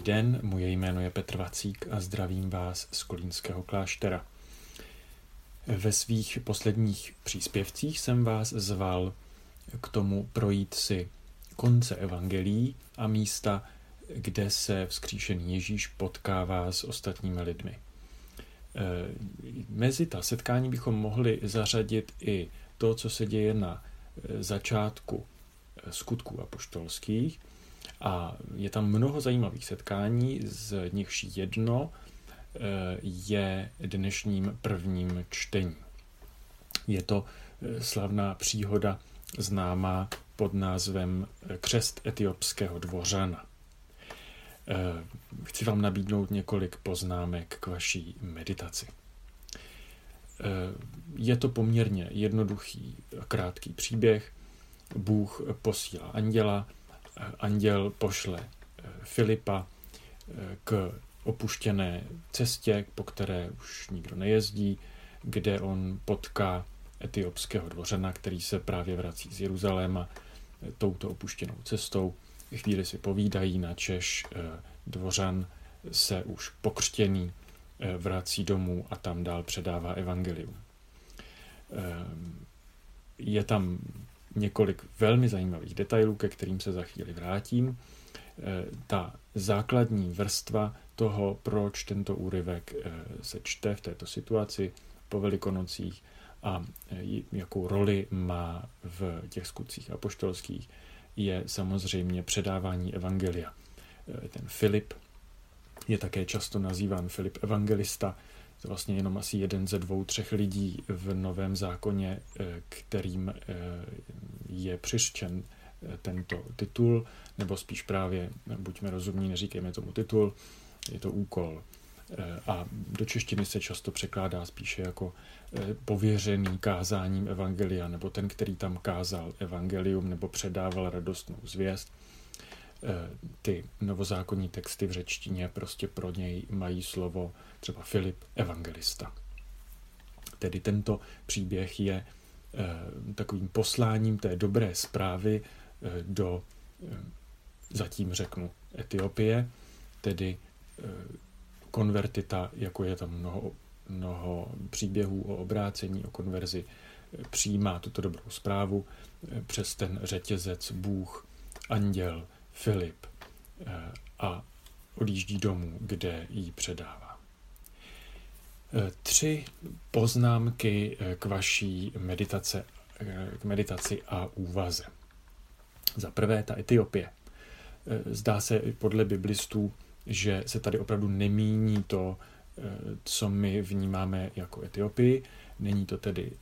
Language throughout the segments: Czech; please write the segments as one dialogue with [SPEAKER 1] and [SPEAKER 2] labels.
[SPEAKER 1] den, moje jméno je Petr Vacík a zdravím vás z Kolínského kláštera. Ve svých posledních příspěvcích jsem vás zval k tomu projít si konce evangelií a místa, kde se vzkříšený Ježíš potkává s ostatními lidmi. E, mezi ta setkání bychom mohli zařadit i to, co se děje na e, začátku e, skutků apoštolských. A je tam mnoho zajímavých setkání, z nichž jedno je dnešním prvním čtení. Je to slavná příhoda známá pod názvem Křest etiopského dvořana. Eh, chci vám nabídnout několik poznámek k vaší meditaci. Eh, je to poměrně jednoduchý, krátký příběh. Bůh posílá anděla, eh, anděl pošle Filipa k opuštěné cestě, po které už nikdo nejezdí, kde on potká etiopského dvořana, který se právě vrací z Jeruzaléma touto opuštěnou cestou chvíli si povídají, na Češ eh, dvořan se už pokřtěný eh, vrací domů a tam dál předává evangelium. Eh, je tam několik velmi zajímavých detailů, ke kterým se za chvíli vrátím. Ta základní vrstva toho, proč tento úryvek se čte v této situaci po velikonocích a jakou roli má v těch skutcích apoštolských, je samozřejmě předávání evangelia. Ten Filip je také často nazýván Filip evangelista, to vlastně jenom asi jeden ze dvou, třech lidí v Novém zákoně, eh, kterým eh, je přištěn tento titul, nebo spíš právě, buďme rozumní, neříkejme tomu titul, je to úkol. A do češtiny se často překládá spíše jako Eh, pověřený kázáním evangelia, nebo ten, který tam kázal evangelium nebo předával radostnou zvěst. Eh, ty novozákonní texty v řečtině prostě pro něj mají slovo třeba Filip evangelista. Tedy tento příběh je eh, takovým posláním té dobré zprávy do, zatím řeknu, Etiopie, tedy konvertita, jako je tam mnoho mnoho příběhů o obrácení, o konverzi, přijímá tuto dobrou zprávu přes ten řetězec Bůh, anděl, Filip eh, a odjíždí domů, kde ji předává. Eh, tři poznámky eh, k vaší meditace, k meditaci a úvaze. Za prvé ta Etiopie. Zdá se podle biblistů, že se tady opravdu nemíní to, co my vnímáme jako Etiopii. Není to tedy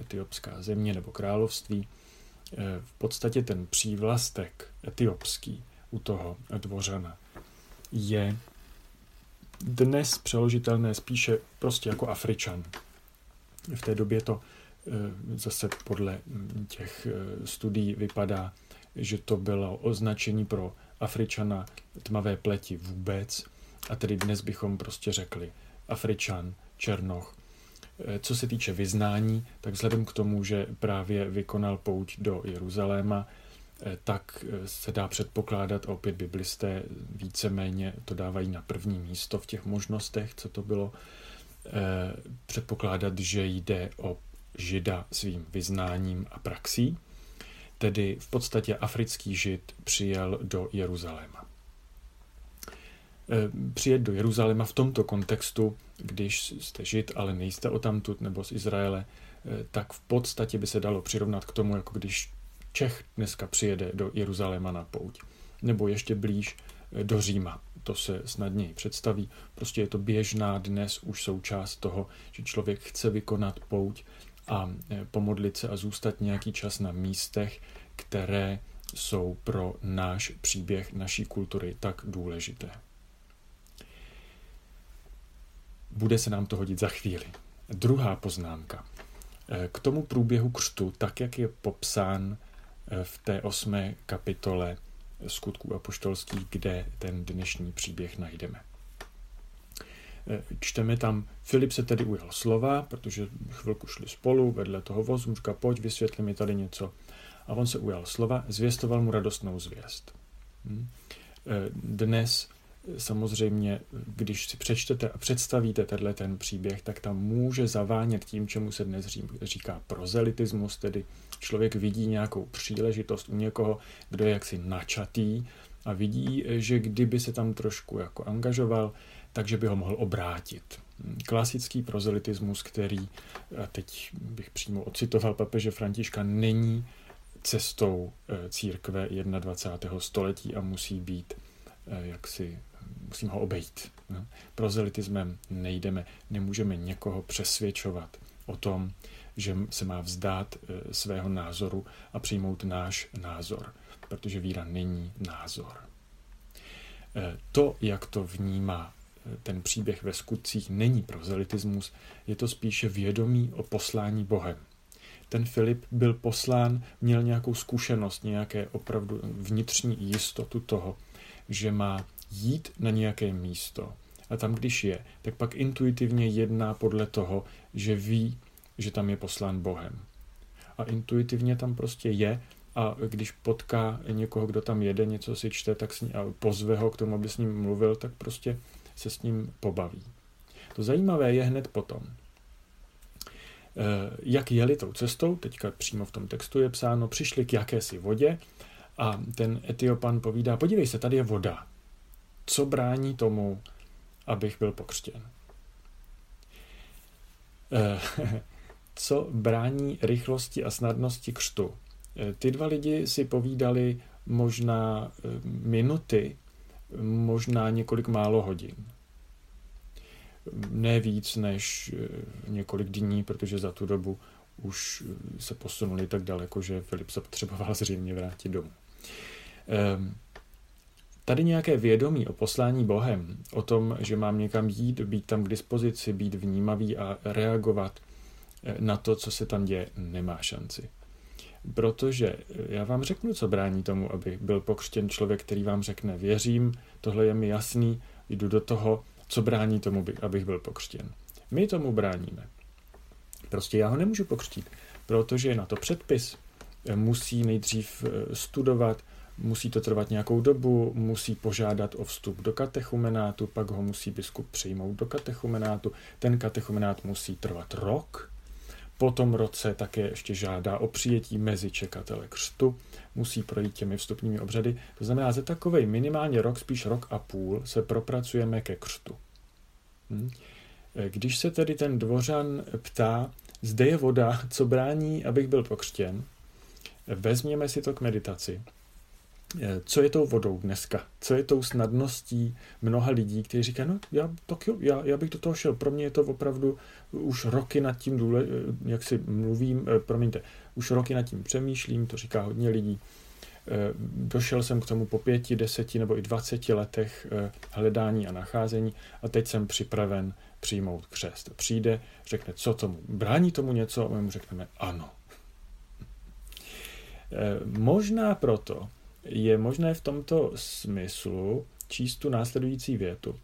[SPEAKER 1] etiopská země nebo království. Eh, v podstatě ten přívlastek etiopský u toho dvořana je dnes přeložitelné spíše prostě jako Afričan. V té době to zase podle hm, těch studií vypadá, že to bylo označení pro Afričana tmavé pleti vůbec, a tedy dnes bychom prostě řekli Afričan, Černoch. Eh, co se týče vyznání, tak vzhledem k tomu, že právě vykonal pouť do Jeruzaléma, eh, tak eh, se dá předpokládat, a opět biblisté víceméně to dávají na první místo v těch možnostech, co to bylo, předpokládat, že jde o žida svým vyznáním a praxí, tedy v podstatě africký žid přijel do Jeruzaléma. Přijet do Jeruzaléma v tomto kontextu, když jste žid, ale nejste o tamtud nebo z Izraele, eh, tak v podstatě by se dalo přirovnat k tomu, jako když Čech dneska přijede do Jeruzaléma na pouť. Nebo ještě blíž eh, do Říma. To se snadněji představí. Prostě je to běžná dnes už součást toho, že člověk chce vykonat pouť a pomodlit se a zůstat nějaký čas na místech, které jsou pro náš příběh naší kultury tak důležité. Bude se nám to hodit za chvíli. Druhá poznámka. Eh, k tomu průběhu křtu, tak jak je popsán eh, v té osmé kapitole skutků apoštolských, kde ten dnešní příběh najdeme. Eh, čteme tam, Filip se tedy ujal slova, protože chvilku šli spolu vedle toho vozu, říká, pojď, vysvětli mi tady něco. A on se ujal slova, zvěstoval mu radostnou zvěst. Hm? Dnes samozřejmě, když si přečtete a představíte tenhle ten příběh, tak tam může zavánět tím, čemu se dnes říká prozelitismus, tedy člověk vidí nějakou příležitost u někoho, kdo je jaksi načatý a vidí, že kdyby se tam trošku jako angažoval, takže by ho mohl obrátit. Klasický prozelitismus, který, a teď bych přímo ocitoval papeže Františka, není cestou eh, církve 21. století a musí být eh, jaksi musím ho obejít. No. Prozelitismem nejdeme, nemůžeme někoho přesvědčovat o tom, že se má vzdát e, svého názoru a přijmout náš názor, protože víra není názor. E, to, jak to vnímá e, ten příběh ve skutcích, není prozelitismus, je to spíše vědomí o poslání Bohem. Ten Filip byl poslán, měl nějakou zkušenost, nějaké opravdu vnitřní jistotu toho, že má jít na nějaké místo. A tam, když je, tak pak intuitivně jedná podle toho, že ví, že tam je poslán Bohem. A intuitivně tam prostě je a když potká někoho, kdo tam jede, něco si čte, tak s ní, a pozve ho k tomu, aby s ním mluvil, tak prostě se s ním pobaví. To zajímavé je hned potom. Eh, jak jeli tou cestou, teďka přímo v tom textu je psáno, přišli k jakési vodě a ten Etiopan povídá, podívej se, tady je voda co brání tomu, abych byl pokřtěn. Eh, co brání rychlosti a snadnosti křtu? Eh, ty dva lidi si povídali možná eh, minuty, možná několik málo hodin. Ne víc než několik dní, protože za tu dobu už se posunuli tak daleko, že Filip se potřeboval zřejmě vrátit domů. Tady nějaké vědomí o poslání Bohem, o tom, že mám někam jít, být tam k dispozici, být vnímavý a reagovat eh, na to, co se tam děje, nemá šanci. Protože eh, já vám řeknu, co brání tomu, aby byl pokřtěn člověk, který vám řekne, věřím, tohle je mi jasný, jdu do toho, co brání tomu, abych byl pokřtěn. My tomu bráníme. Prostě já ho nemůžu pokřtít, protože je na to předpis. Eh, musí nejdřív studovat, Musí to trvat nějakou dobu, musí požádat o vstup do katechumenátu, pak ho musí biskup přijmout do katechumenátu. Ten katechumenát musí trvat rok, po tom roce také ještě žádá o přijetí mezi čekatele křtu, musí projít těmi vstupními obřady. To znamená, za takovej minimálně rok, spíš rok a půl, se propracujeme ke křtu. Hm? Když se tedy ten dvořan ptá, zde je voda, co brání, abych byl pokřtěn, vezměme si to k meditaci. Eh, co je tou vodou dneska, co je tou snadností mnoha lidí, kteří říkají, no já, tak jo, já, já bych do toho šel, pro mě je to opravdu už roky nad tím, důle, eh, jak si mluvím, eh, promiňte, už roky nad tím přemýšlím, to říká hodně lidí, došel jsem k tomu po pěti, deseti nebo i dvaceti letech hledání a nacházení a teď jsem připraven přijmout křest. Přijde, řekne, co tomu, brání tomu něco? A my mu řekneme ano. Možná proto, je možné v tomto smyslu číst tu následující větu.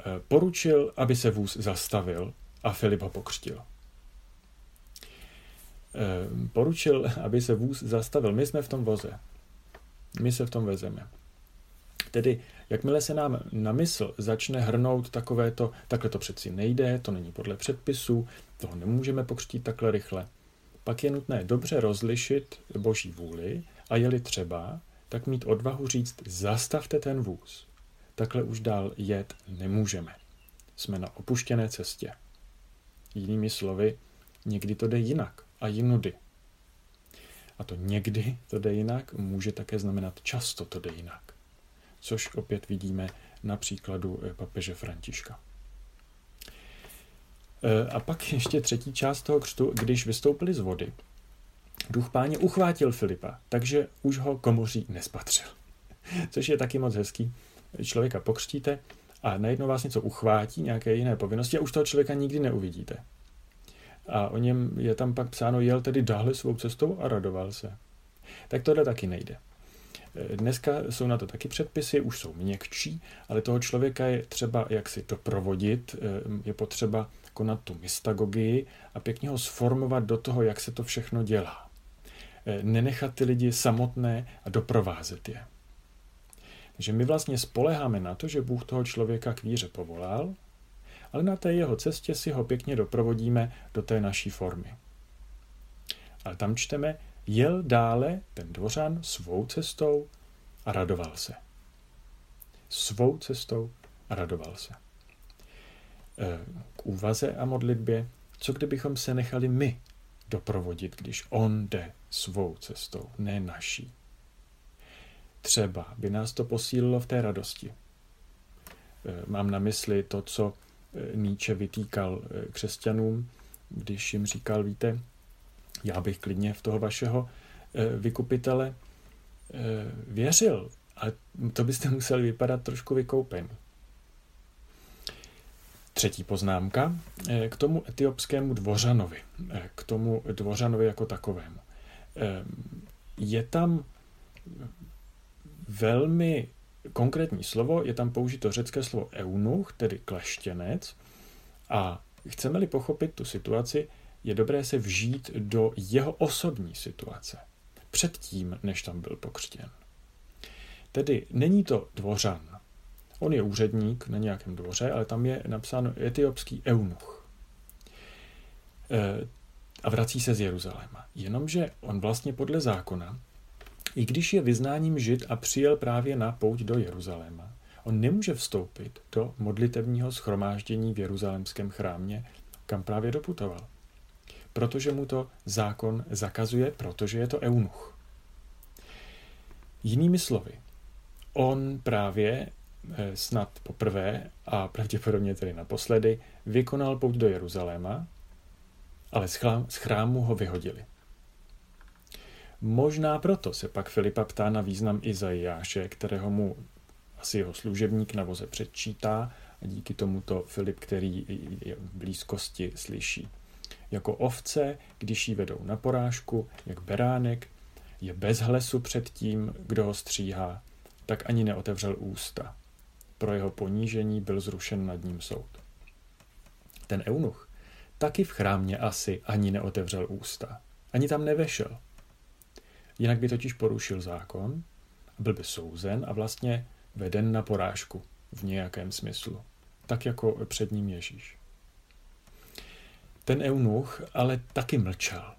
[SPEAKER 1] Eh, poručil, aby se vůz zastavil a Filip ho pokřtil. Eh, poručil, aby se vůz zastavil. My jsme v tom voze. My se v tom vezeme. Tedy, jakmile se nám na mysl začne hrnout takovéto, takhle to přeci nejde, to není podle předpisů, toho nemůžeme pokřtít takhle rychle, pak je nutné dobře rozlišit boží vůli a je-li třeba, tak mít odvahu říct, zastavte ten vůz. Takhle už dál jet nemůžeme. Jsme na opuštěné cestě. Jinými slovy, někdy to jde jinak a jinudy. A to někdy to jde jinak může také znamenat často to jde jinak. Což opět vidíme na příkladu eh, papeže Františka. Eh, a pak ještě třetí část toho křtu, když vystoupili z vody, Duch páně uchvátil Filipa, takže už ho komoří nespatřil. Což je taky moc hezký. Člověka pokřtíte a najednou vás něco uchvátí, nějaké jiné povinnosti a už toho člověka nikdy neuvidíte. A o něm je tam pak psáno, jel tedy dále svou cestou a radoval se. Tak tohle taky nejde. Dneska jsou na to taky předpisy, už jsou měkčí, ale toho člověka je třeba jak si to provodit, je potřeba konat tu mystagogii a pěkně ho sformovat do toho, jak se to všechno dělá. Eh, nenechat ty lidi samotné a doprovázet je. že my vlastně spoleháme na to, že Bůh toho člověka k víře povolal, ale na té jeho cestě si ho pěkně doprovodíme do té naší formy. Ale tam čteme, jel dále ten dvořan svou cestou a radoval se. Svou cestou a radoval se. E, k úvaze a modlitbě, co kdybychom se nechali my doprovodit, když on jde svou cestou, ne naší. Třeba by nás to posílilo v té radosti. E, mám na mysli to, co e, Nietzsche vytýkal křesťanům, když jim říkal, víte, já bych klidně v toho vašeho vykupitele věřil, ale to byste museli vypadat trošku vykoupený. Třetí poznámka eh, k tomu etiopskému dvořanovi, eh, k tomu dvořanovi jako takovému. Eh, je tam velmi konkrétní slovo, je tam použito řecké slovo eunuch, tedy kleštěnec, a chceme-li pochopit tu situaci, je dobré se vžít do jeho osobní situace, předtím, než tam byl pokřtěn. Tedy není to dvořan, On je úředník na nějakém dvoře, ale tam je napsáno etiopský eunuch. E, a vrací se z Jeruzaléma. Jenomže on vlastně podle zákona, i když je vyznáním žid a přijel právě na pouť do Jeruzaléma, on nemůže vstoupit do modlitevního schromáždění v jeruzalémském chrámě, kam právě doputoval. Protože mu to zákon zakazuje, protože je to eunuch. Jinými slovy, on právě snad poprvé a pravděpodobně tedy naposledy vykonal pouť do Jeruzaléma, ale z chrámu ho vyhodili. Možná proto se pak Filipa ptá na význam Izajáše, kterého mu asi jeho služebník na voze předčítá a díky tomuto Filip, který je v blízkosti, slyší. Jako ovce, když ji vedou na porážku, jak beránek, je bez hlesu před tím, kdo ho stříhá, tak ani neotevřel ústa pro jeho ponížení byl zrušen nad ním soud. Ten eunuch taky v chrámě asi ani neotevřel ústa, ani tam nevešel. Jinak by totiž porušil zákon, byl by souzen a vlastně veden na porážku v nějakém smyslu, tak jako před ním Ježíš. Ten eunuch ale taky mlčel.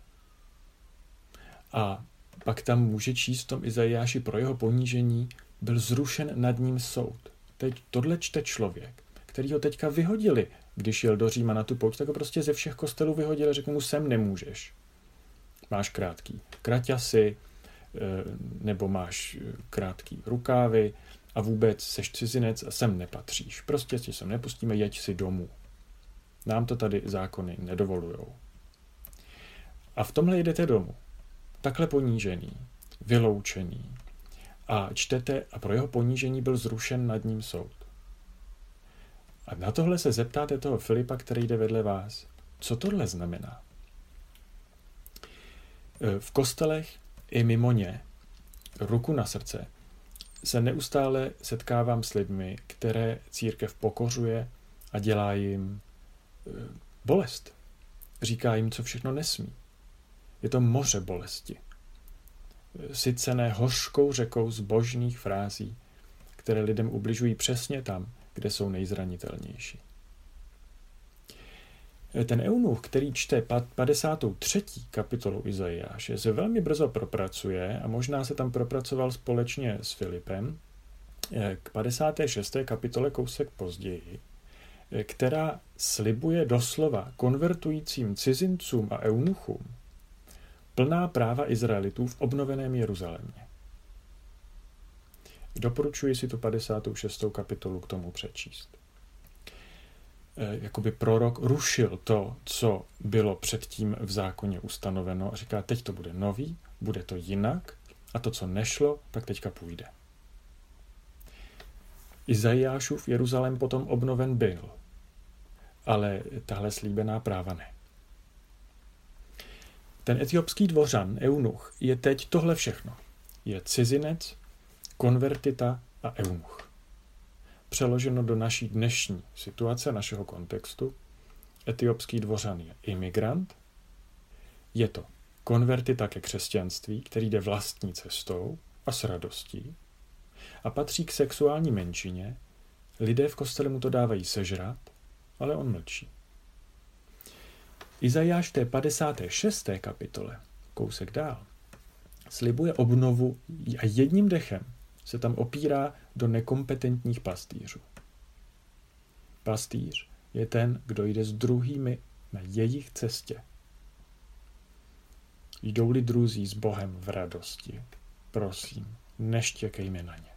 [SPEAKER 1] A pak tam může číst v tom Izajáši pro jeho ponížení, byl zrušen nad ním soud teď tohle čte člověk, který ho teďka vyhodili, když jel do Říma na tu pouť, tak ho prostě ze všech kostelů vyhodili a řekl mu, sem nemůžeš. Máš krátký kraťasy, eh, nebo máš eh, krátký rukávy a vůbec seš cizinec a sem nepatříš. Prostě si sem nepustíme, jeď si domů. Nám to tady zákony nedovolujou. A v tomhle jdete domů. Takhle ponížený, vyloučený, a čtete, a pro jeho ponížení byl zrušen nad ním soud. A na tohle se zeptáte toho Filipa, který jde vedle vás. Co tohle znamená? E, v kostelech i mimo ně, ruku na srdce, se neustále setkávám s lidmi, které církev pokořuje a dělá jim e, bolest. Říká jim, co všechno nesmí. Je to moře bolesti sycené hořkou řekou zbožných frází, které lidem ubližují přesně tam, kde jsou nejzranitelnější. Ten eunuch, který čte 53. kapitolu Izajáše, se velmi brzo propracuje a možná se tam propracoval společně s Filipem eh, k 56. kapitole kousek později, eh, která slibuje doslova konvertujícím cizincům a eunuchům, plná práva Izraelitů v obnoveném Jeruzalémě. Doporučuji si tu 56. kapitolu k tomu přečíst. E, jakoby prorok rušil to, co bylo předtím v zákoně ustanoveno a říká, teď to bude nový, bude to jinak a to, co nešlo, tak teďka půjde. Izajášův Jeruzalém potom obnoven byl, ale tahle slíbená práva ne. Ten etiopský dvořan, eunuch, je teď tohle všechno. Je cizinec, konvertita a eunuch. Přeloženo do naší dnešní situace, našeho kontextu, etiopský dvořan je imigrant, je to konvertita ke křesťanství, který jde vlastní cestou a s radostí. a patří k sexuální menšině, lidé v kostele mu to dávají sežrat, ale on mlčí. Izajáš té 56. kapitole, kousek dál, slibuje obnovu a jedním dechem se tam opírá do nekompetentních pastýřů. Pastýř je ten, kdo jde s druhými na jejich cestě. Jdou-li druzí s Bohem v radosti, prosím, neštěkejme na ně.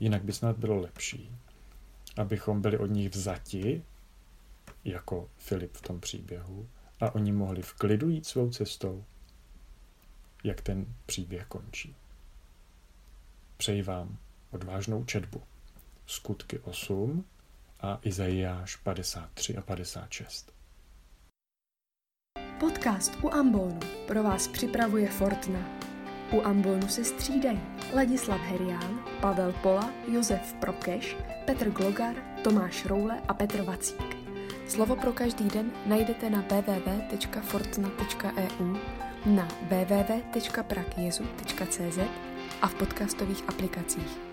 [SPEAKER 1] Jinak by snad bylo lepší, abychom byli od nich vzati, jako Filip v tom příběhu, a oni mohli v klidu jít svou cestou, jak ten příběh končí. Přeji vám odvážnou četbu. Skutky 8 a Izajáš 53 a 56.
[SPEAKER 2] Podcast u Ambonu pro vás připravuje Fortna. U Ambonu se střídají Ladislav Herián, Pavel Pola, Josef Prokeš, Petr Glogar, Tomáš Roule a Petr Vacík. Slovo pro každý den najdete na www.fortna.eu, na www.prakjezu.cz a v podcastových aplikacích.